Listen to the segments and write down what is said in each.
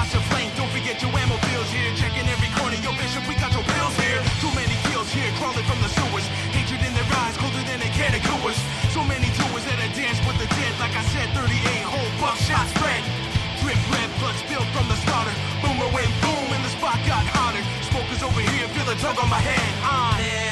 Watch the flame, don't forget your ammo bills here. Checking every corner, yo bishop, we got your bills here. Too many kills here, crawling from the sewers. Hatred in their eyes, colder than they can of goers. So many tours that I dance with the dead. Like I said, 38 whole buckshot spread. Drip red blood spilled from the slaughter. Boomer went boom, and the spot got hotter. Smoke is over here, feel the tug on my head. I live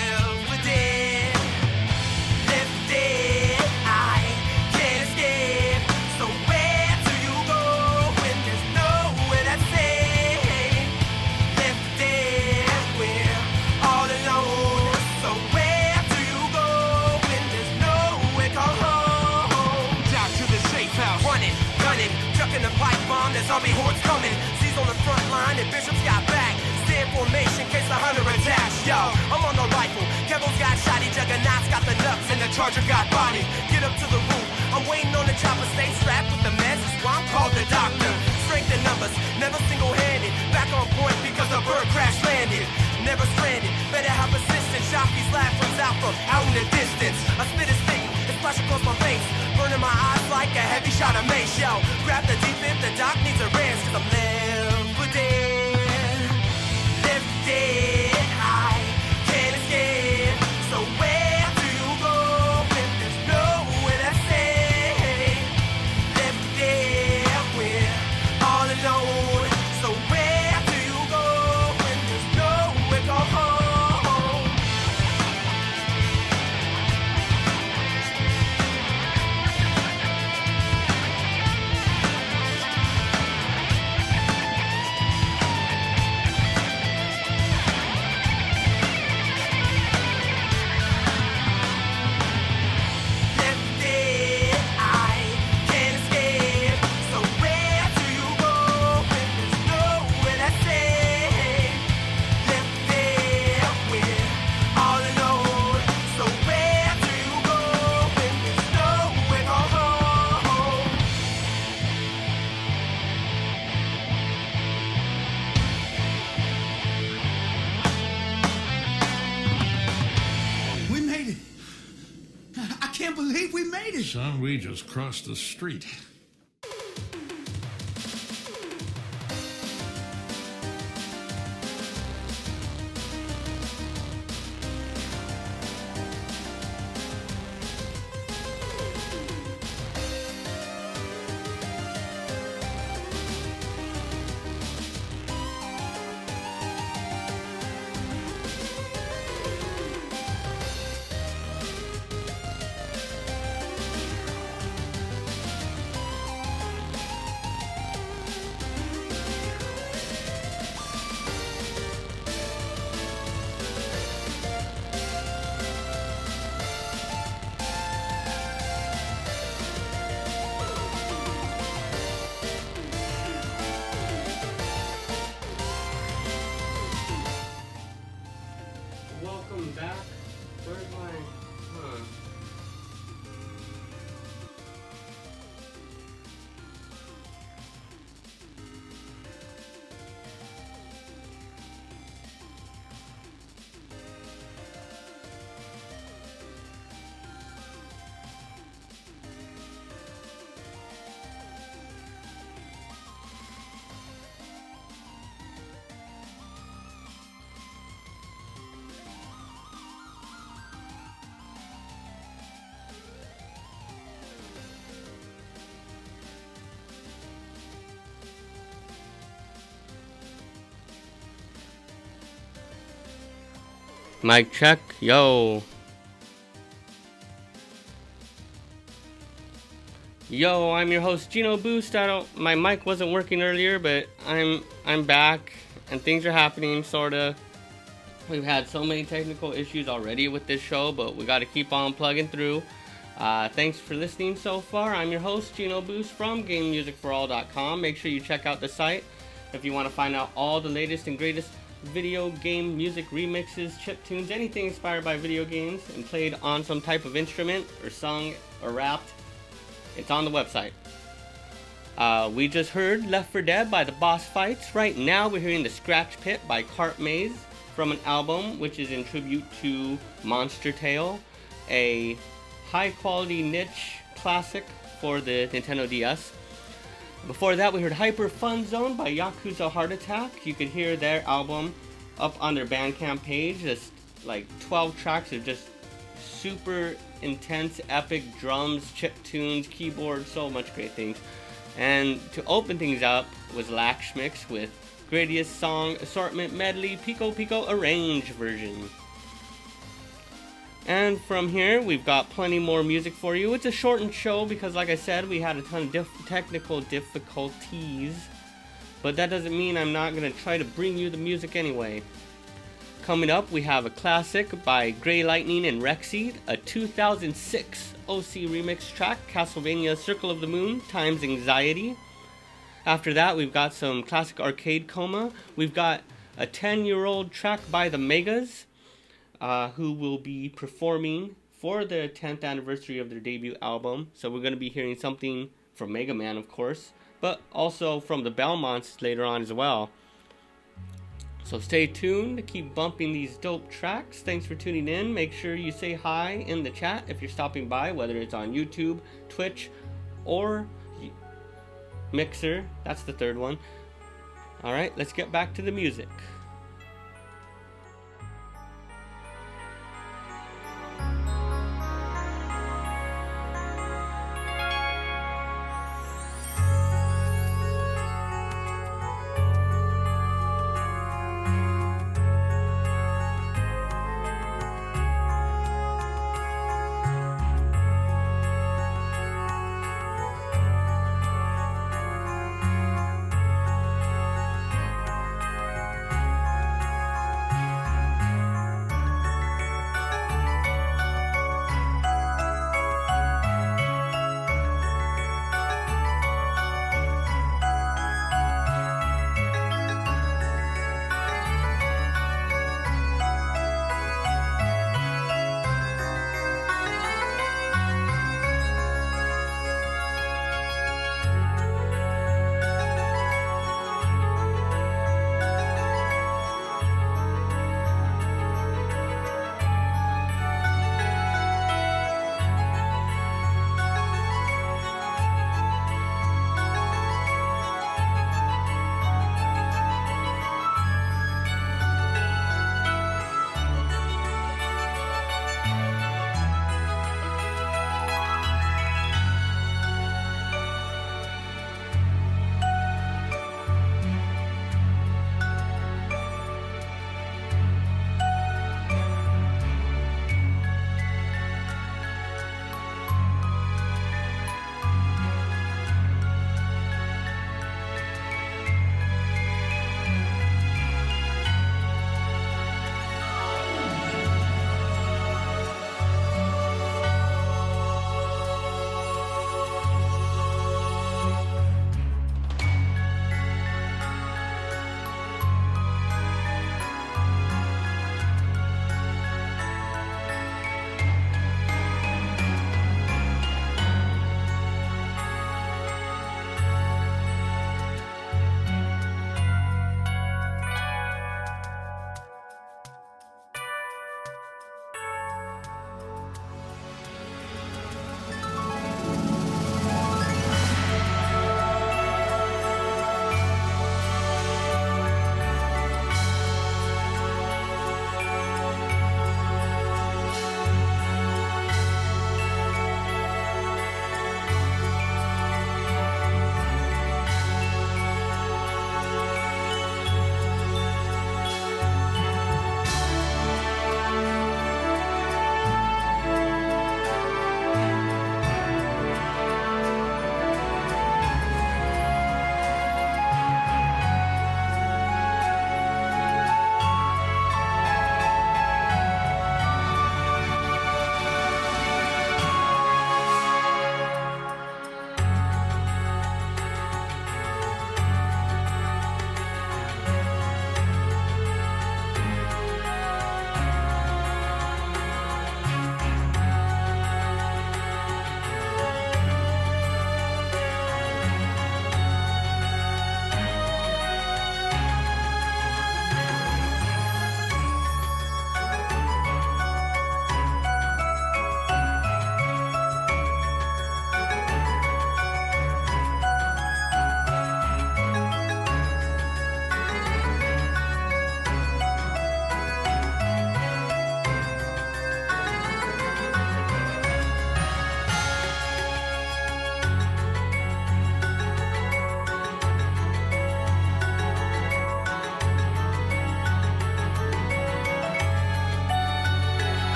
and Bishop's got back. Stay in formation, case the hunter attacks. Yo, I'm on the rifle. Kevin's got shotty, Juggernaut's got the nuts, and the Charger got body. Get up to the roof. I'm waiting on the chopper, stay strapped with the meds. That's why I'm called the doctor. Strength in numbers, never single-handed. Back on point because the bird crash landed. Never stranded, better have assistance. Jockey's laugh runs out from out in the distance. I spit a thing, it splash across my face. Burning my eyes like a heavy shot of mace. Yo, grab the defib the doc needs a rest. Cause I'm live for dead. Live Son, we just crossed the street. Mic check, yo. Yo, I'm your host Gino Boost. I don't my mic wasn't working earlier, but I'm I'm back and things are happening sorta. We've had so many technical issues already with this show, but we got to keep on plugging through. Uh, thanks for listening so far. I'm your host Gino Boost from GameMusicForAll.com. Make sure you check out the site if you want to find out all the latest and greatest video game music remixes, chip tunes, anything inspired by video games and played on some type of instrument or sung or rapped. It's on the website. Uh, we just heard Left for Dead by the Boss Fights. Right now, we're hearing The Scratch Pit by Cart Maze from an album which is in tribute to Monster Tale, a high quality niche classic for the Nintendo DS. Before that, we heard Hyper Fun Zone by Yakuza Heart Attack. You could hear their album up on their Bandcamp page. It's like 12 tracks of just super intense, epic drums, chip tunes, keyboard, so much great things. And to open things up was Lakshmix with Gradius Song Assortment Medley Pico Pico Arrange version. And from here, we've got plenty more music for you. It's a shortened show because, like I said, we had a ton of diff- technical difficulties. But that doesn't mean I'm not going to try to bring you the music anyway. Coming up, we have a classic by Grey Lightning and Rexy, a 2006 OC remix track, Castlevania Circle of the Moon times Anxiety. After that, we've got some classic arcade coma. We've got a 10 year old track by the Megas, uh, who will be performing for the 10th anniversary of their debut album. So we're going to be hearing something from Mega Man, of course, but also from the Belmonts later on as well. So stay tuned to keep bumping these dope tracks. Thanks for tuning in. Make sure you say hi in the chat if you're stopping by, whether it's on YouTube, Twitch, or Mixer. That's the third one. All right, let's get back to the music.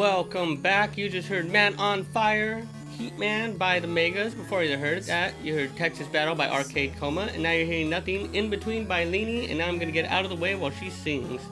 Welcome back. You just heard Man on Fire, Heat Man by the Megas. Before you heard that, you heard Texas Battle by Arcade Coma, and now you're hearing Nothing in Between by Leanie, and now I'm gonna get out of the way while she sings.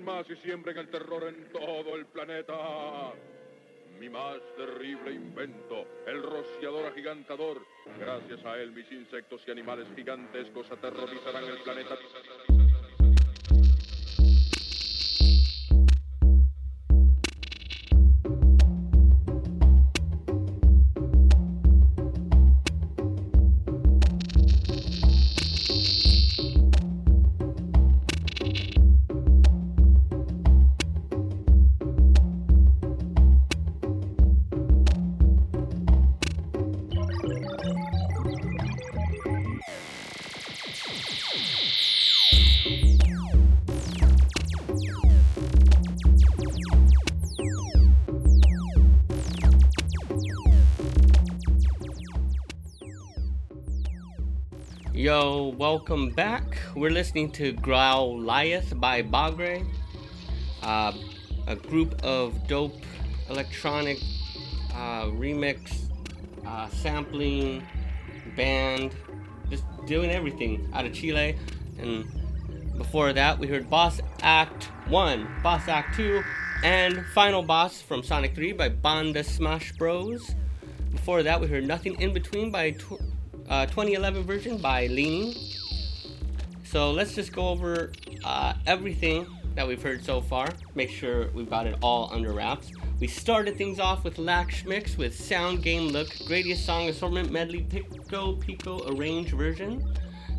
Más y siembren el terror en todo el planeta. Mi más terrible invento, el rociador agigantador. Gracias a él, mis insectos y animales gigantescos aterrorizarán el planeta. Welcome back. We're listening to Growlithe by Bagre, uh, a group of dope electronic uh, remix, uh, sampling, band, just doing everything out of Chile. And before that, we heard Boss Act 1, Boss Act 2, and Final Boss from Sonic 3 by Banda Smash Bros. Before that, we heard Nothing in Between by tw- uh, 2011 version by Leaning. So let's just go over uh, everything that we've heard so far. Make sure we've got it all under wraps. We started things off with Lax Mix with Sound Game Look, Greatest Song Assortment Medley Pico Pico Arranged version.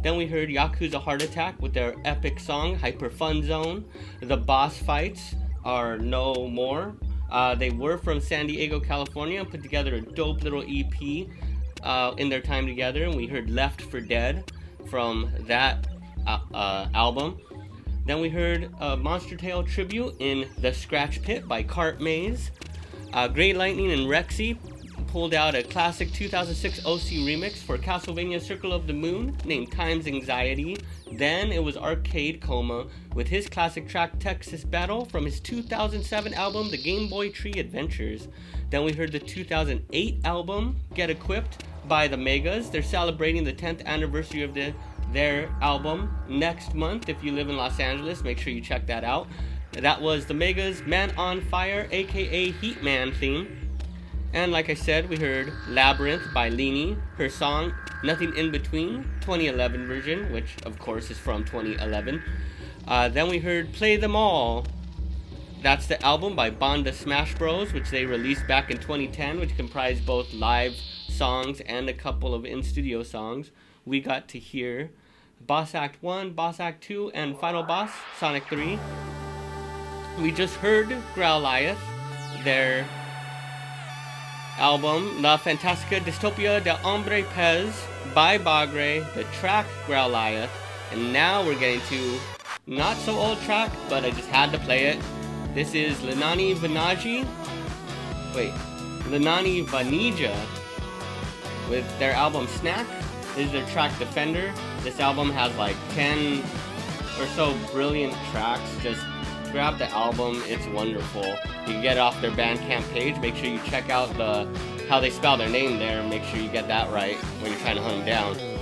Then we heard Yakuza Heart Attack with their epic song Hyper Fun Zone. The boss fights are no more. Uh, they were from San Diego, California, and put together a dope little EP uh, in their time together. And we heard Left for Dead from that uh, uh, album. Then we heard a Monster Tail tribute in The Scratch Pit by Cart Maze. Uh, Great Lightning and Rexy pulled out a classic 2006 OC remix for Castlevania Circle of the Moon named Time's Anxiety. Then it was Arcade Coma with his classic track Texas Battle from his 2007 album The Game Boy Tree Adventures. Then we heard the 2008 album Get Equipped by the Megas. They're celebrating the 10th anniversary of the, their album next month. If you live in Los Angeles, make sure you check that out. That was the Megas Man on Fire, aka Heat Man theme. And like I said, we heard Labyrinth by Lini, her song Nothing in Between, 2011 version, which of course is from 2011. Uh, then we heard Play Them All. That's the album by Banda Smash Bros, which they released back in 2010, which comprised both live songs and a couple of in studio songs. We got to hear Boss Act 1, Boss Act 2, and Final Boss, Sonic 3. We just heard Growlithe, their album La Fantastica Dystopia de Hombre Pez by Bagre, the track Growlithe, and now we're getting to not so old track, but I just had to play it. This is Lenani Vanaji. Wait, Lenani Vanija with their album Snack. Is their track Defender. This album has like 10 or so brilliant tracks. Just grab the album, it's wonderful. You can get it off their Bandcamp page. Make sure you check out the how they spell their name there. Make sure you get that right when you're trying to hunt them down.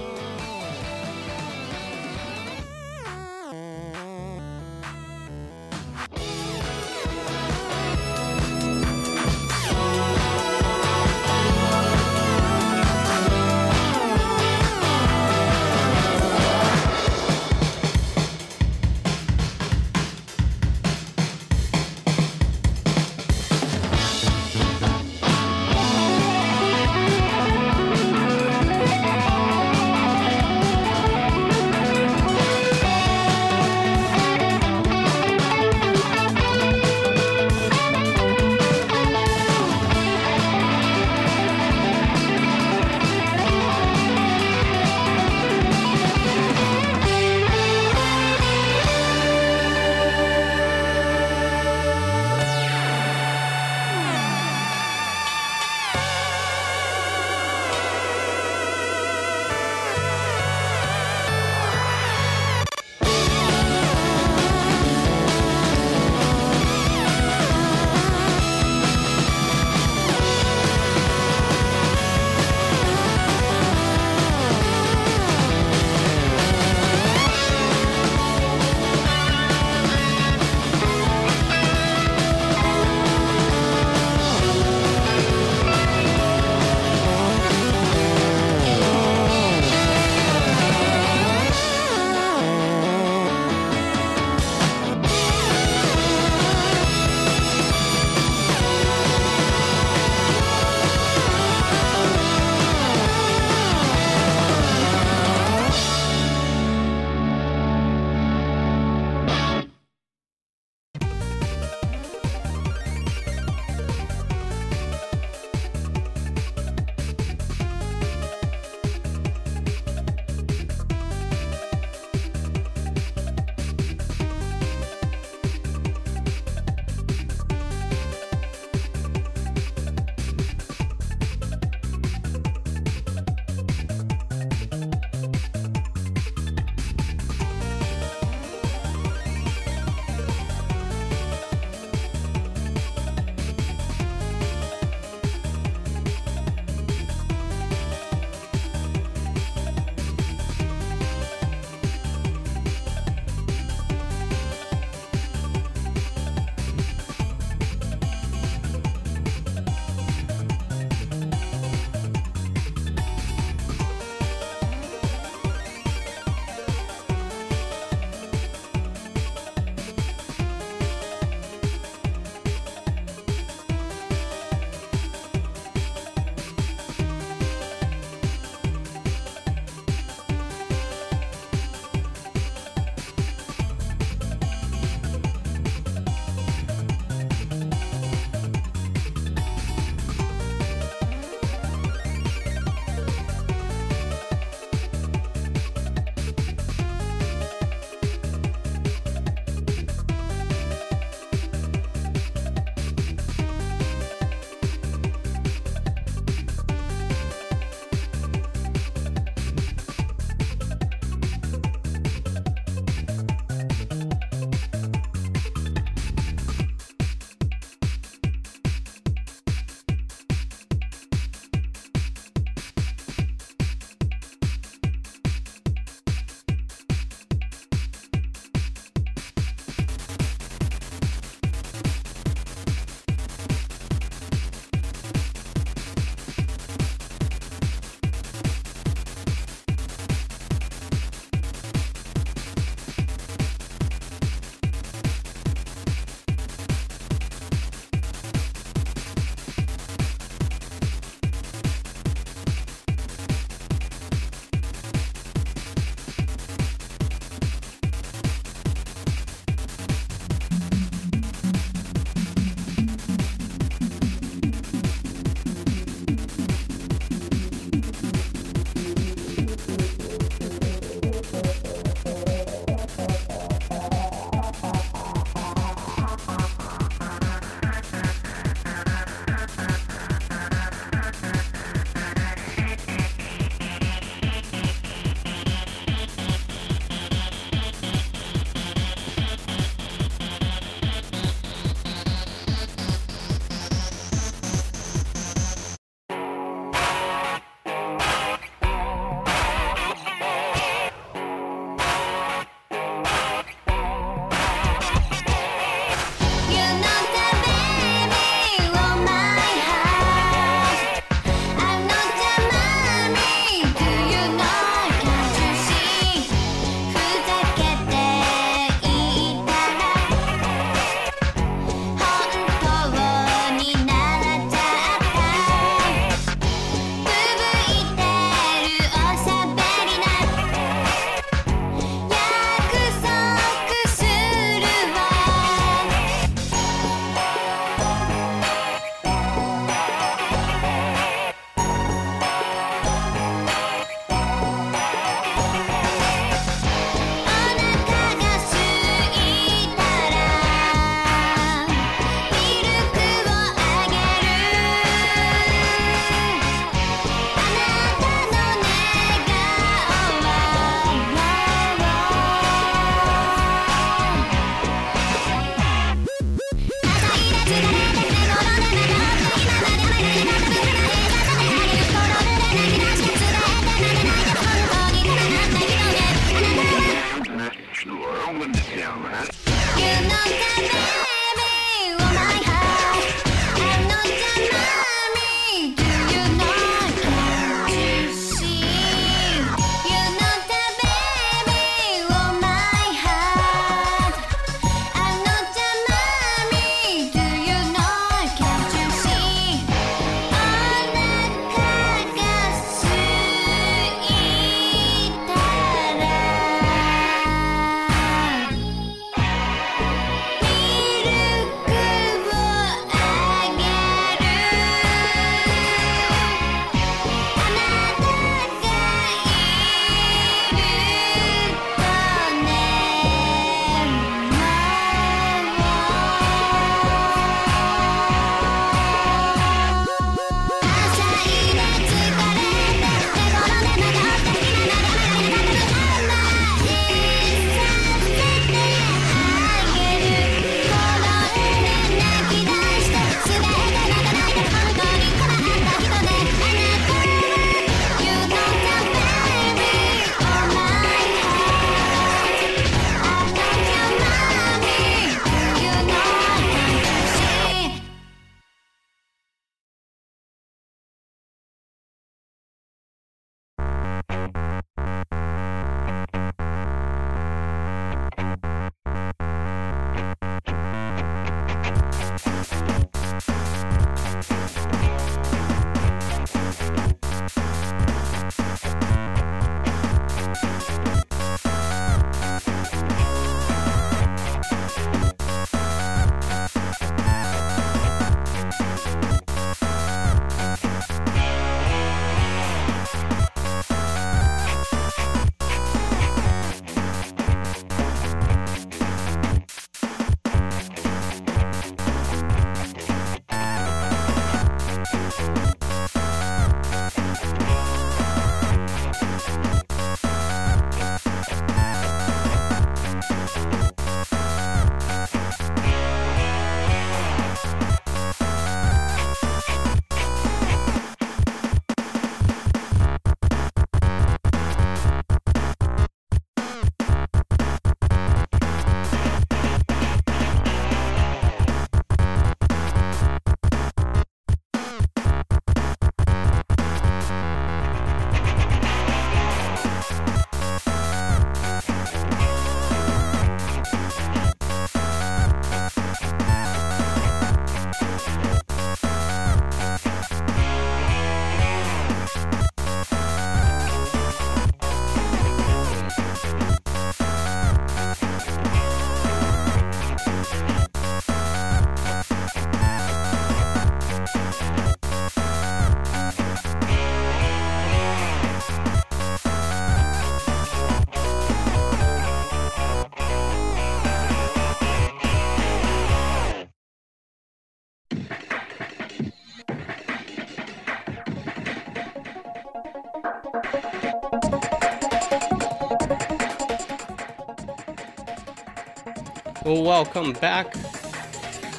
Welcome back.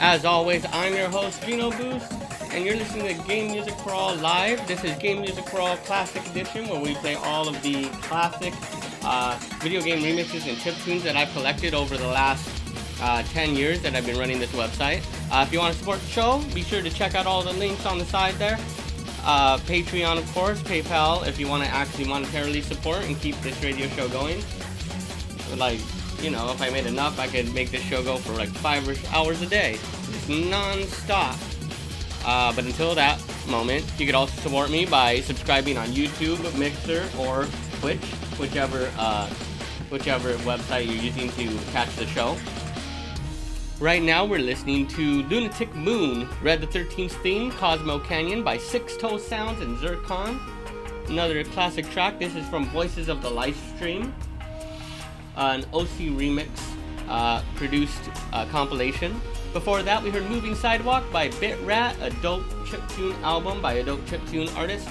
As always, I'm your host, Gino Boost, and you're listening to Game Music for All Live. This is Game Music for All Classic Edition, where we play all of the classic uh, video game remixes and chip tunes that I've collected over the last uh, 10 years that I've been running this website. Uh, if you want to support the show, be sure to check out all the links on the side there. Uh, Patreon, of course, PayPal, if you want to actually monetarily support and keep this radio show going. Like, you know, if I made enough, I could make this show go for like five hours a day. It's non-stop. Uh, but until that moment, you could also support me by subscribing on YouTube, Mixer, or Twitch, whichever uh, whichever website you're using to catch the show. Right now, we're listening to Lunatic Moon, Red the 13th theme, Cosmo Canyon by Six Toe Sounds and Zircon. Another classic track. This is from Voices of the Lifestream, an OC remix uh, produced uh, compilation. Before that, we heard Moving Sidewalk by Bit Rat, a dope chiptune album by a dope chiptune artist.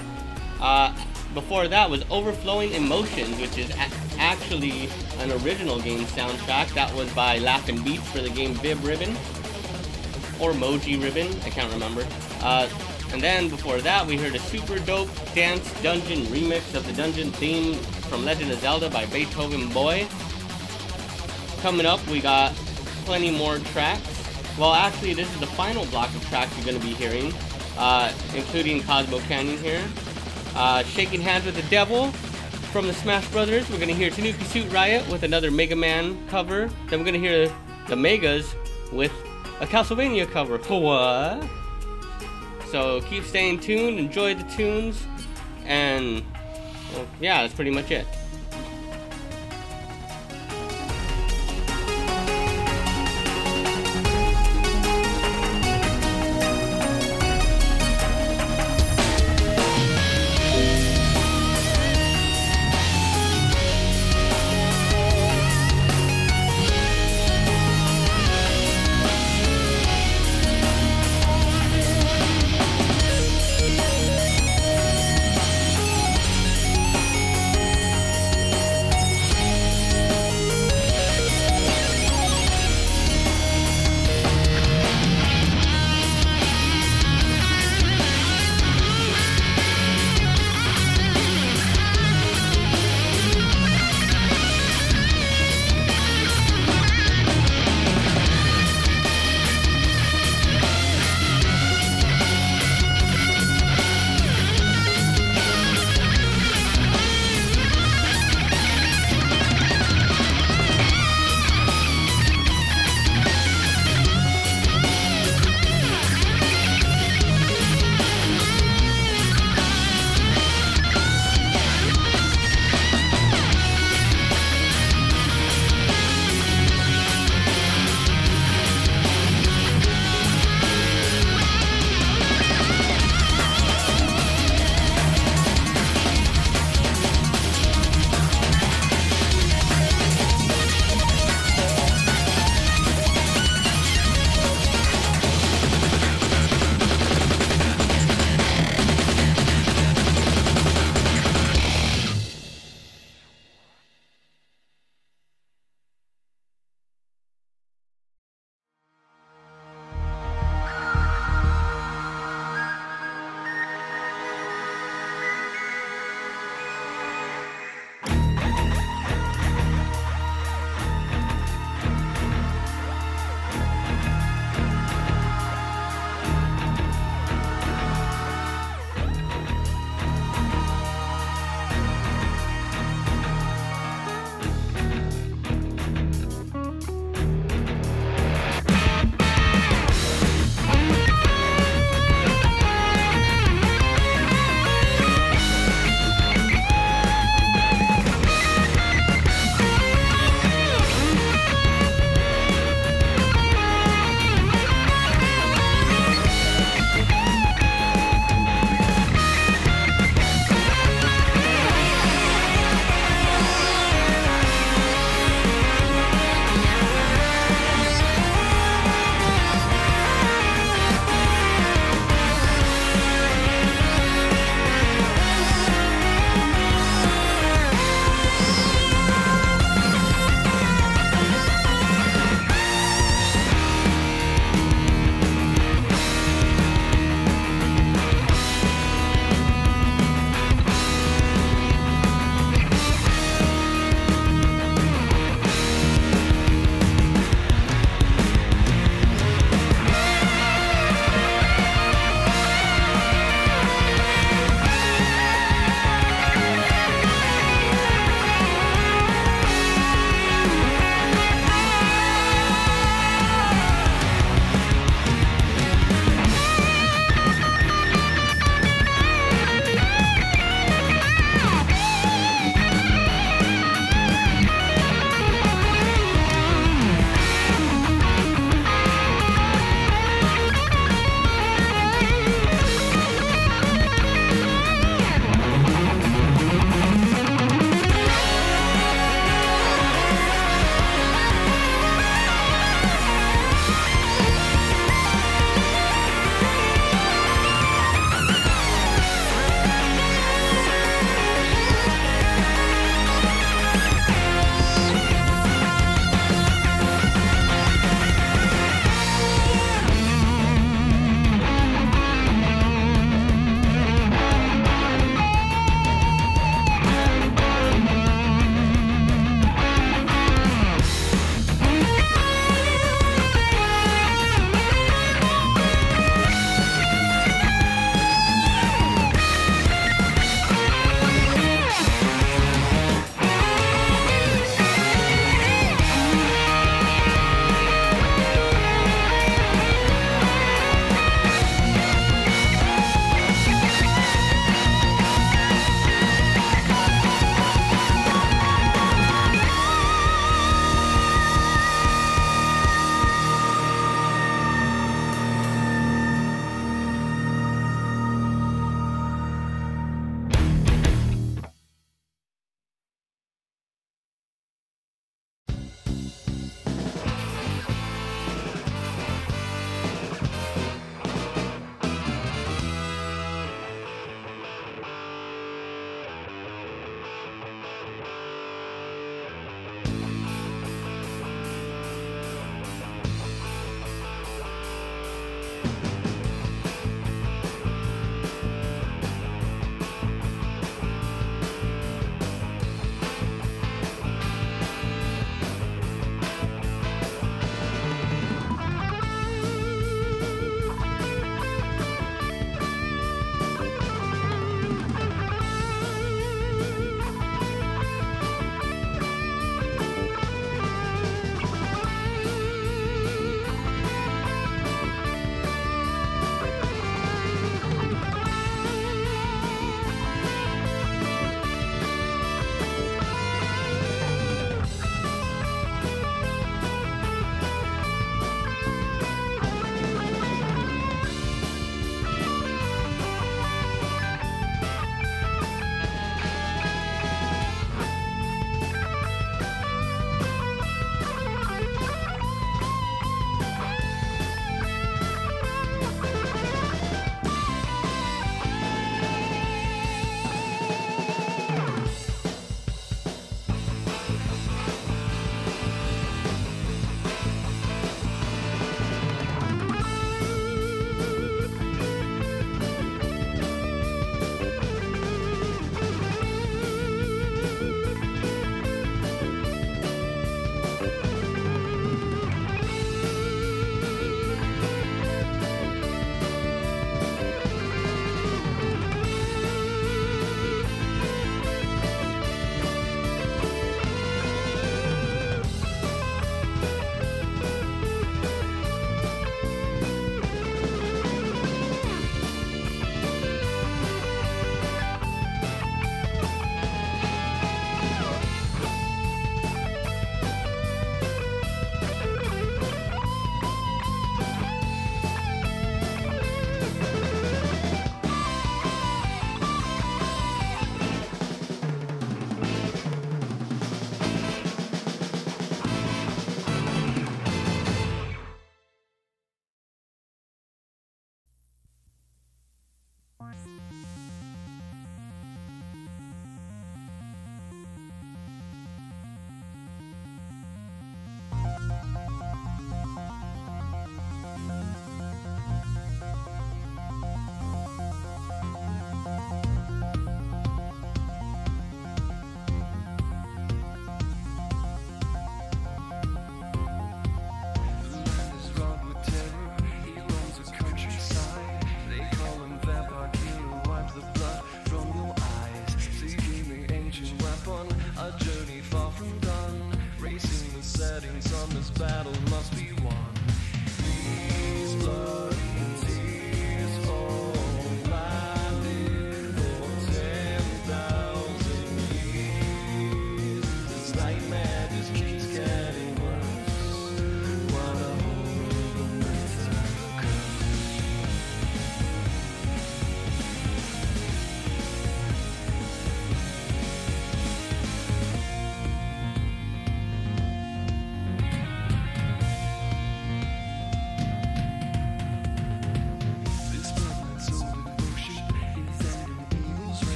Uh, before that was Overflowing Emotions, which is a- actually an original game soundtrack. That was by Laughing Beats for the game Vib-Ribbon. Or Mojib-Ribbon, I can't remember. Uh, and then before that, we heard a super dope dance dungeon remix of the dungeon theme from Legend of Zelda by Beethoven Boy. Coming up, we got plenty more tracks. Well, actually, this is the final block of tracks you're going to be hearing, uh, including Cosmo Canyon here. Uh, Shaking Hands with the Devil from the Smash Brothers. We're going to hear Tanuki Suit Riot with another Mega Man cover. Then we're going to hear the Megas with a Castlevania cover. What? So keep staying tuned, enjoy the tunes, and well, yeah, that's pretty much it.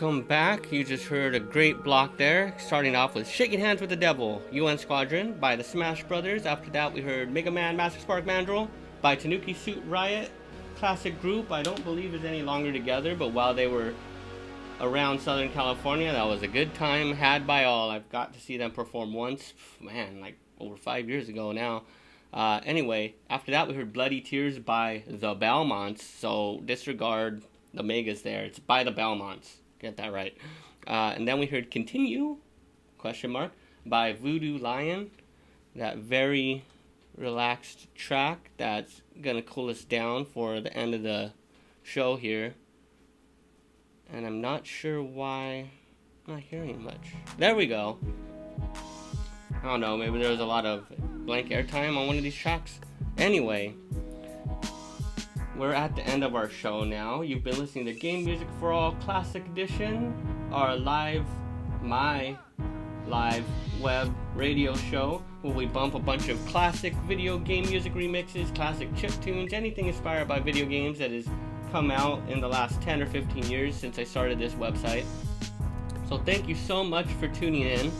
Welcome back. You just heard a great block there, starting off with Shaking Hands with the Devil, UN Squadron by the Smash Brothers. After that, we heard Mega Man Master Spark Mandrill by Tanuki Suit Riot. Classic group, I don't believe is any longer together, but while they were around Southern California, that was a good time had by all. I've got to see them perform once, man, like over five years ago now. Uh, anyway, after that, we heard Bloody Tears by the Belmonts, so disregard the megas there. It's by the Belmonts. Get that right. Uh, and then we heard Continue, question mark, by Voodoo Lion. That very relaxed track that's gonna cool us down for the end of the show here. And I'm not sure why I'm not hearing much. There we go. I don't know, maybe there was a lot of blank airtime on one of these tracks. Anyway, we're at the end of our show now. You've been listening to Game Music for All Classic Edition, our live, my live web radio show where we bump a bunch of classic video game music remixes, classic chip tunes, anything inspired by video games that has come out in the last 10 or 15 years since I started this website. So thank you so much for tuning in.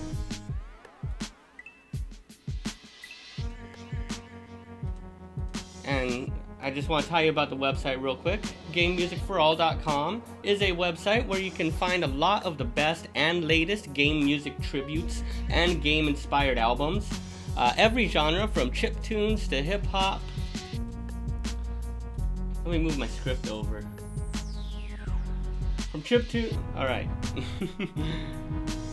And I just want to tell you about the website real quick. GameMusicForAll.com is a website where you can find a lot of the best and latest game music tributes and game inspired albums. Uh, every genre from chip tunes to hip hop. Let me move my script over. From chip tune. Alright.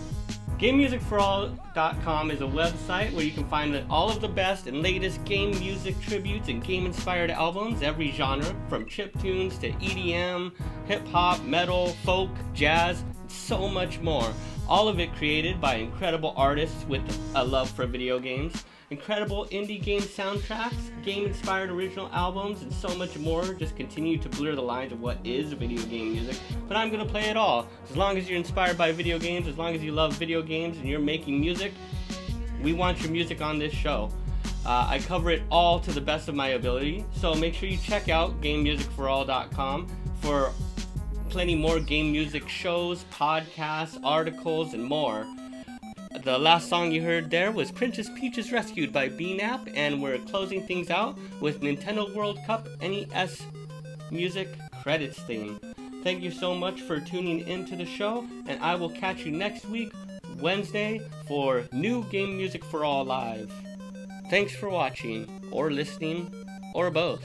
GameMusicForAll.com is a website where you can find all of the best and latest game music tributes and game inspired albums, every genre, from chip tunes to EDM, hip hop, metal, folk, jazz, and so much more. All of it created by incredible artists with a love for video games. Incredible indie game soundtracks, game inspired original albums, and so much more just continue to blur the lines of what is video game music. But I'm gonna play it all. As long as you're inspired by video games, as long as you love video games and you're making music, we want your music on this show. Uh, I cover it all to the best of my ability, so make sure you check out GameMusicForAll.com for plenty more game music shows, podcasts, articles, and more. The last song you heard there was Princess Peaches Rescued by BNAP, and we're closing things out with Nintendo World Cup NES Music Credits theme. Thank you so much for tuning into the show, and I will catch you next week, Wednesday, for new Game Music for All Live. Thanks for watching, or listening, or both.